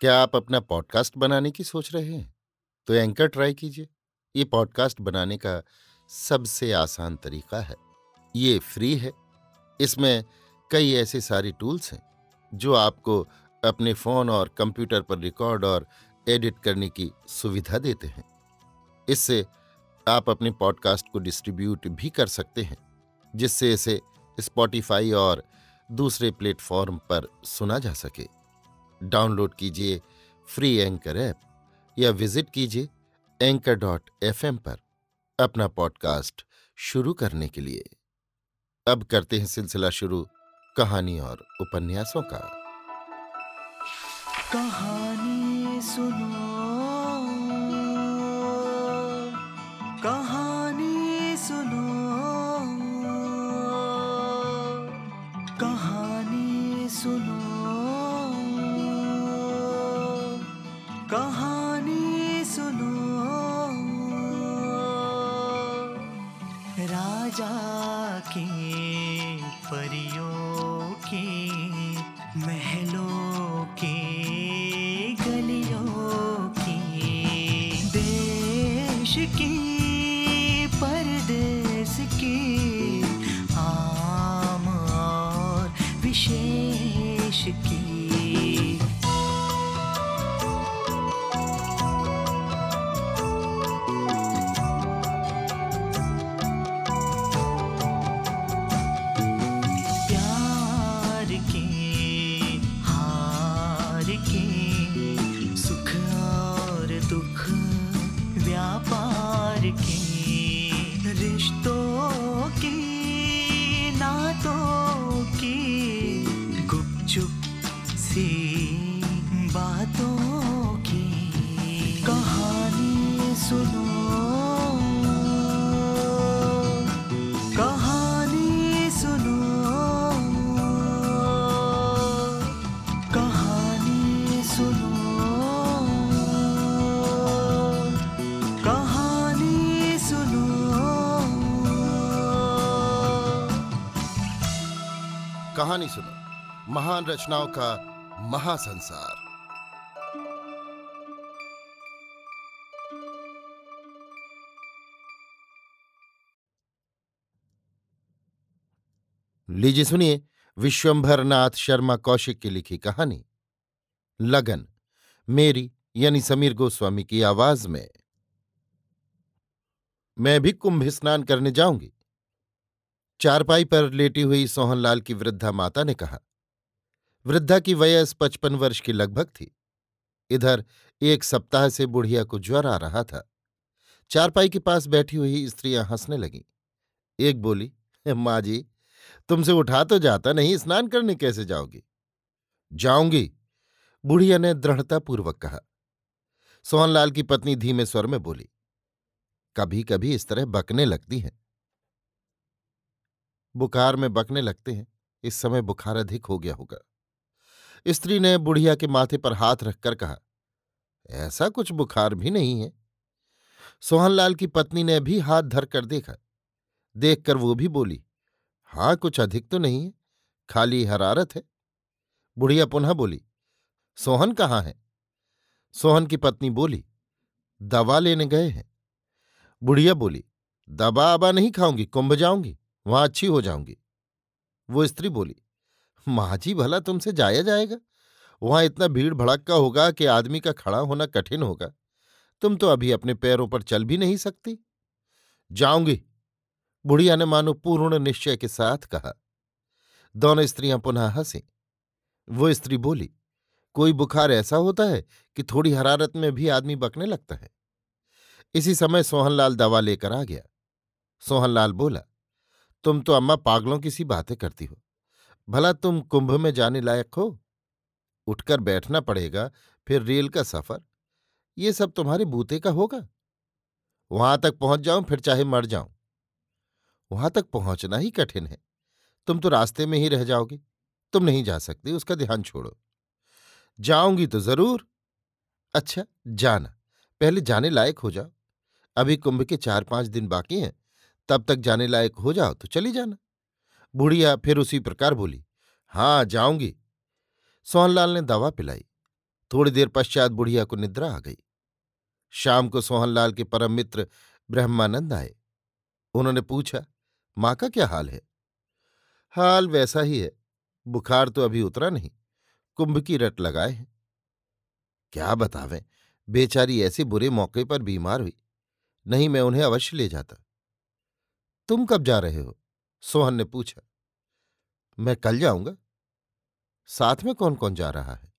क्या आप अपना पॉडकास्ट बनाने की सोच रहे हैं? तो एंकर ट्राई कीजिए। ये पॉडकास्ट बनाने का सबसे आसान तरीका है। ये फ्री है। इसमें कई ऐसे सारे टूल्स हैं, जो आपको अपने फ़ोन और कंप्यूटर पर रिकॉर्ड और एडिट करने की सुविधा देते हैं। इससे आप अपने पॉडकास्ट को डिस्ट्रीब्यूट भी कर सकते हैं, जिससे इसे स्पॉटिफाई और दूसरे प्लेटफॉर्म पर सुना जा सके। डाउनलोड कीजिए फ्री एंकर ऐप या विज़िट कीजिए एंकर डॉट एफ़ पर अपना पॉडकास्ट शुरू करने के लिए। अब करते हैं सिलसिला शुरू कहानी और उपन्यासों का। कहानी सुनो। कहानी सुनो। कहानी सुनो। कहानी सुनो। कहानी सुनो। कहानी सुनो। कहानी सुनो। महान रचनाओं का महासंसार। लीजिए सुनिए विश्वंभर नाथ शर्मा कौशिक की लिखी कहानी। लगन, मेरी यानी समीर गोस्वामी की आवाज़ में। मैं भी कुंभ स्नान करने जाऊँगी। चारपाई पर लेटी हुई सोहनलाल की वृद्धा माता ने कहा। वृद्धा की वयस पचपन वर्ष की लगभग थी। इधर एक सप्ताह से बुढ़िया को ज्वर आ रहा था। चारपाई के पास बैठी हुई स्त्रियाँ हंसने लगीं। एक बोली, माँ जी तुमसे उठा तो जाता नहीं, स्नान करने कैसे जाओगी? जाऊँगी, बुढ़िया ने दृढ़तापूर्वक कहा। सोहनलाल की पत्नी धीमे स्वर में बोली कभी कभी इस तरह बकने लगती हैं। बुखार में बकने लगते हैं, इस समय बुखार अधिक हो गया होगा। स्त्री ने बुढ़िया के माथे पर हाथ रखकर कहा, ऐसा कुछ बुखार भी नहीं है। सोहनलाल की पत्नी ने भी हाथ धर कर देखा, देखकर वो भी बोली हाँ कुछ अधिक तो नहीं है, खाली हरारत है। बुढ़िया पुनः बोली, सोहन कहाँ है? सोहन की पत्नी बोली, दवा लेने गए हैं। बुढ़िया बोली, दवा अबा नहीं खाऊँगी, कुंभ जाऊँगी, वहाँ अच्छी हो जाऊँगी। वो स्त्री बोली, माँ जी भला तुमसे जाया जाएगा? वहाँ इतना भीड़ भड़क्का होगा कि आदमी का खड़ा होना कठिन होगा। तुम तो अभी अपने पैरों पर चल भी नहीं सकती। जाऊँगी बुढ़िया ने मानो पूर्ण निश्चय के साथ कहा। दोनों स्त्रियाँ पुनः हँसी। वो स्त्री बोली, कोई बुखार ऐसा होता है कि थोड़ी हरारत में भी आदमी बकने लगता है? इसी समय सोहनलाल दवा लेकर आ गया। सोहनलाल बोला, तुम तो अम्मा पागलों की सी बातें करती हो। भला तुम कुंभ में जाने लायक हो? उठकर बैठना पड़ेगा, फिर रेल का सफ़र। ये सब तुम्हारे बूते का होगा। वहाँ तक पहुँच जाऊँ, फिर चाहे मर जाऊँ। वहाँ तक पहुँचना ही कठिन है। तुम तो रास्ते में ही रह जाओगे, तुम नहीं जा सकते, उसका ध्यान छोड़ो। जाऊँगी तो ज़रूर। अच्छा जाना, पहले जाने लायक हो जाओ। अभी कुंभ के चार पाँच दिन बाकी हैं, तब तक जाने लायक हो जाओ तो चली जाना। बुढ़िया फिर उसी प्रकार बोली हाँ जाऊँगी। सोहनलाल ने दवा पिलाई। थोड़ी देर पश्चात बुढ़िया को निद्रा आ गई। शाम को सोहनलाल के परम मित्र ब्रह्मानंद आए। उन्होंने पूछा माँ का क्या हाल है? हाल वैसा ही है। बुखार तो अभी उतरा नहीं, कुंभ की रट लगाए हैं। क्या बतावें, बेचारी ऐसे बुरे मौके पर बीमार हुई, नहीं मैं उन्हें अवश्य ले जाता। तुम कब जा रहे हो? सोहन ने पूछा। मैं कल जाऊँगा। साथ में कौन कौन जा रहा है?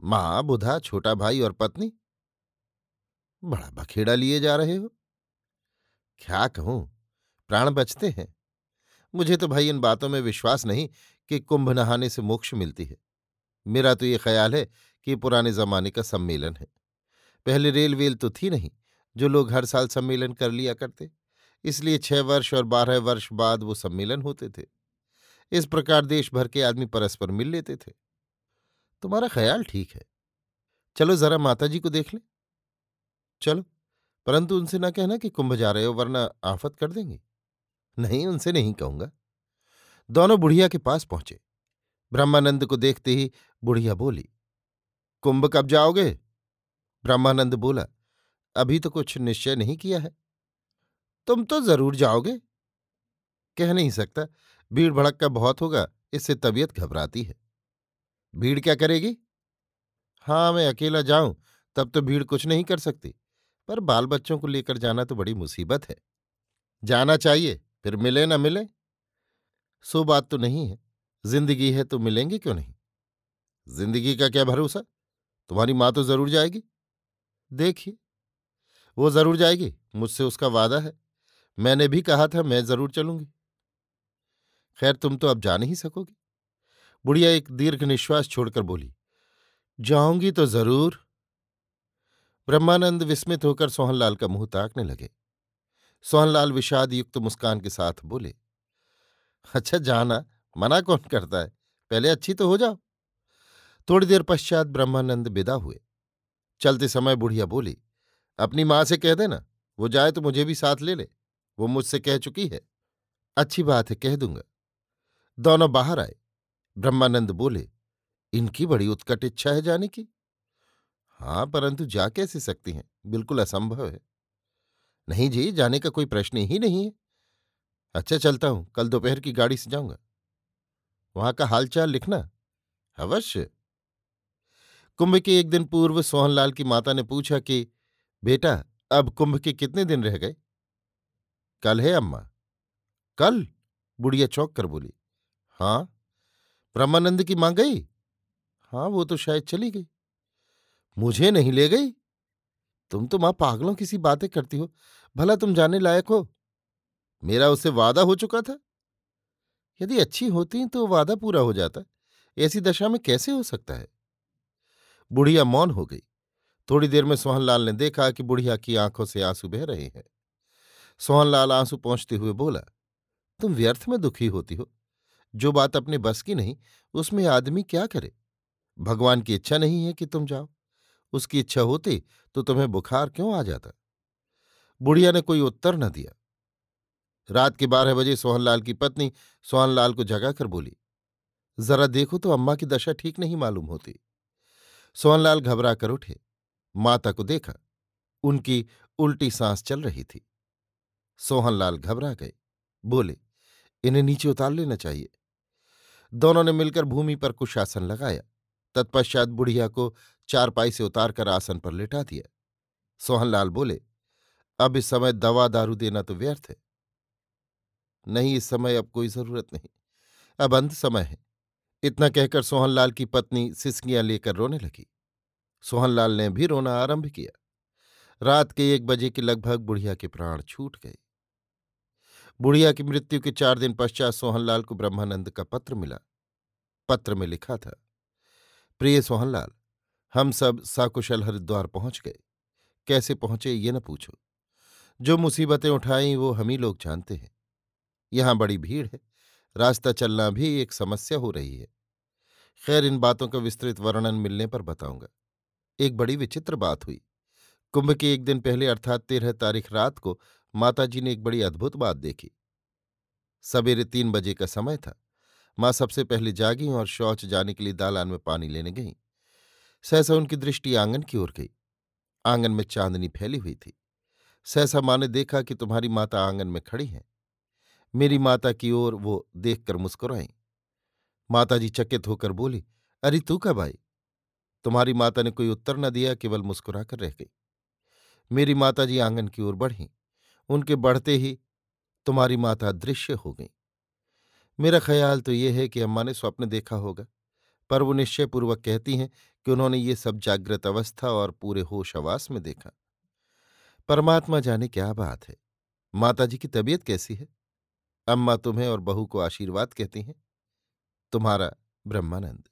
माँ, बुधा, छोटा भाई और पत्नी। बड़ा बखेड़ा लिए जा रहे हो? क्या कहूँ? प्राण बचते हैं। मुझे तो भाई इन बातों में विश्वास नहीं कि कुंभ नहाने से मोक्ष मिलती है। मेरा तो ये ख्याल है कि पुराने जमाने का सम्मेलन है। पहले रेल वेल तो थी नहीं, जो लोग हर साल सम्मेलन कर लिया करते, इसलिए छह वर्ष और बारह वर्ष बाद वो सम्मेलन होते थे। इस प्रकार देश भर के आदमी परस्पर मिल लेते थे। तुम्हारा ख्याल ठीक है। चलो जरा माताजी को देख ले। चलो, परंतु उनसे ना कहना कि कुंभ जा रहे हो, वरना आफत कर देंगे। नहीं, उनसे नहीं कहूँगा। दोनों बुढ़िया के पास पहुँचे। ब्रह्मानंद को देखते ही बुढ़िया बोली, कुंभ कब जाओगे? ब्रह्मानंद बोला, अभी तो कुछ निश्चय नहीं किया है। तुम तो ज़रूर जाओगे। कह नहीं सकता, भीड़ भड़क का बहुत होगा, इससे तबीयत घबराती है। भीड़ क्या करेगी? हाँ मैं अकेला जाऊँ, तब तो भीड़ कुछ नहीं कर सकती। पर बाल बच्चों को लेकर जाना तो बड़ी मुसीबत है। जाना चाहिए। फिर मिले ना मिले? सो बात तो नहीं है। ज़िंदगी है तो मिलेंगे क्यों नहीं? ज़िंदगी का क्या भरोसा? तुम्हारी माँ तो ज़रूर जाएगी। देखिए, वो ज़रूर जाएगी, मुझसे उसका वादा है। मैंने भी कहा था मैं ज़रूर चलूँगी। खैर, तुम तो अब जा नहीं सकोगी। बुढ़िया एक दीर्घ निश्वास छोड़कर बोली, जाऊँगी तो ज़रूर। ब्रह्मानंद विस्मित होकर सोहनलाल का मुँह ताकने लगे। सोहनलाल विषाद युक्त मुस्कान के साथ बोले अच्छा जाना। मना कौन करता है? पहले अच्छी तो हो जाओ। थोड़ी देर पश्चात ब्रह्मानंद विदा हुए। चलते समय बुढ़िया बोली, अपनी माँ से कह देना। वो जाए तो मुझे भी साथ ले ले। वो मुझसे कह चुकी है। अच्छी बात है, कह दूँगा। दोनों बाहर आए। ब्रह्मानंद बोले, इनकी बड़ी उत्कट इच्छा है जाने की। हाँ परंतु जा कैसे सकती हैं? बिल्कुल असंभव है। नहीं जी, जाने का कोई प्रश्न ही नहीं है। अच्छा चलता हूँ, कल दोपहर की गाड़ी से जाऊँगा। वहाँ का हालचाल लिखना? अवश्य। कुंभ के एक दिन पूर्व सोहनलाल की माता ने पूछा कि, बेटा, अब कुंभ के कितने दिन रह गए? कल है, अम्मा। कल? बुढ़िया चौंक कर बोली। हाँ। ब्रह्मानंद की माँ गई? हाँ वो तो शायद चली गई। मुझे नहीं ले गई? तुम तो माँ पागलों की सी बातें करती हो। भला तुम जाने लायक हो? मेरा उससे वादा हो चुका था। यदि अच्छी होती तो वादा पूरा हो जाता। ऐसी दशा में कैसे हो सकता है? बुढ़िया मौन हो गई। थोड़ी देर में सोहनलाल ने देखा कि बुढ़िया की आँखों से आँसू बह रहे हैं। सोहनलाल आँसू पहुँचते हुए बोला, तुम व्यर्थ में दुखी होती हो। जो बात अपने बस की नहीं, उसमें आदमी क्या करे? भगवान की इच्छा नहीं है कि तुम जाओ। उसकी इच्छा होती तो तुम्हें बुखार क्यों आ जाता? बुढ़िया ने कोई उत्तर न दिया। रात के बारह बजे सोहनलाल की पत्नी सोहनलाल को जगाकर बोली, जरा देखो तो अम्मा की दशा ठीक नहीं मालूम होती। सोहनलाल घबरा कर उठे। माता को देखा, उनकी उल्टी सांस चल रही थी। सोहनलाल घबरा गए, बोले, इन्हें नीचे उतार लेना चाहिए। दोनों ने मिलकर भूमि पर कुछ आसन लगाया। तत्पश्चात बुढ़िया को चारपाई से उतारकर आसन पर लेटा दिया। सोहनलाल बोले अब इस समय दवा दारू देना तो व्यर्थ है। नहीं, इस समय अब कोई ज़रूरत नहीं। अब अंत समय है। इतना कहकर सोहनलाल की पत्नी सिसकियाँ लेकर रोने लगी। सोहनलाल ने भी रोना आरंभ किया। रात के एक बजे के लगभग बुढ़िया के प्राण छूट गए। बुढ़िया की मृत्यु के चार दिन पश्चात सोहनलाल को ब्रह्मानंद का पत्र मिला। पत्र में लिखा था, प्रिय सोहनलाल, हम सब साकुशल हरिद्वार पहुँच गए। कैसे पहुँचे ये न पूछो। जो मुसीबतें उठाई, वो हम ही लोग जानते हैं। यहाँ बड़ी भीड़ है। रास्ता चलना भी एक समस्या हो रही है। खैर, इन बातों का विस्तृत वर्णन मिलने पर बताऊँगा। एक बड़ी विचित्र बात हुई। कुंभ के एक दिन पहले अर्थात तेरह तारीख रात को माताजी ने एक बड़ी अद्भुत बात देखी। सवेरे तीन बजे का समय था। माँ सबसे पहले जागी और शौच जाने के लिए दालान में पानी लेने गईं। सहसा उनकी दृष्टि आँगन की ओर गई। आँगन में चांदनी फैली हुई थी। सहसा माँ ने देखा कि तुम्हारी माता आँगन में खड़ी है। मेरी माता की ओर वो देखकर मुस्कुराई। माताजी चकित होकर बोली, अरे तू कब आई? तुम्हारी माता ने कोई उत्तर न दिया, केवल मुस्कुरा कर रह गई। मेरी माताजी आँगन की ओर बढ़ी। उनके बढ़ते ही तुम्हारी माता अदृश्य हो गई। मेरा ख्याल तो ये है कि अम्मा ने स्वप्न देखा होगा, पर वो निश्चयपूर्वक कहती हैं कि उन्होंने ये सब जागृत अवस्था और पूरे होश आवास में देखा। परमात्मा जाने क्या बात है? माताजी की तबीयत कैसी है? अम्मा तुम्हें और बहू को आशीर्वाद कहती हैं? तुम्हारा ब्रह्मानंद।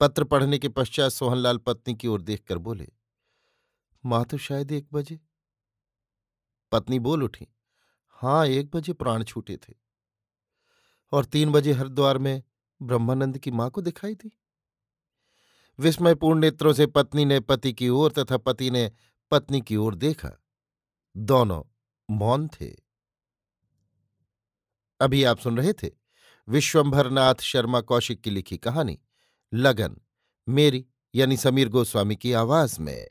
पत्र पढ़ने के पश्चात सोहनलाल पत्नी की ओर देखकर बोले, माँ तो शायद एक बजे? पत्नी बोल उठी, हाँ, एक बजे प्राण छूटे थे। और तीन बजे हरिद्वार में ब्रह्मानंद की माँ को दिखाई दी? विस्मयपूर्ण नेत्रों से पत्नी ने पति की ओर तथा पति ने पत्नी की ओर देखा। दोनों मौन थे। अभी आप सुन रहे थे विश्वंभरनाथ शर्मा कौशिक की लिखी कहानी, लगन, मेरी यानी समीर गोस्वामी की आवाज़ में।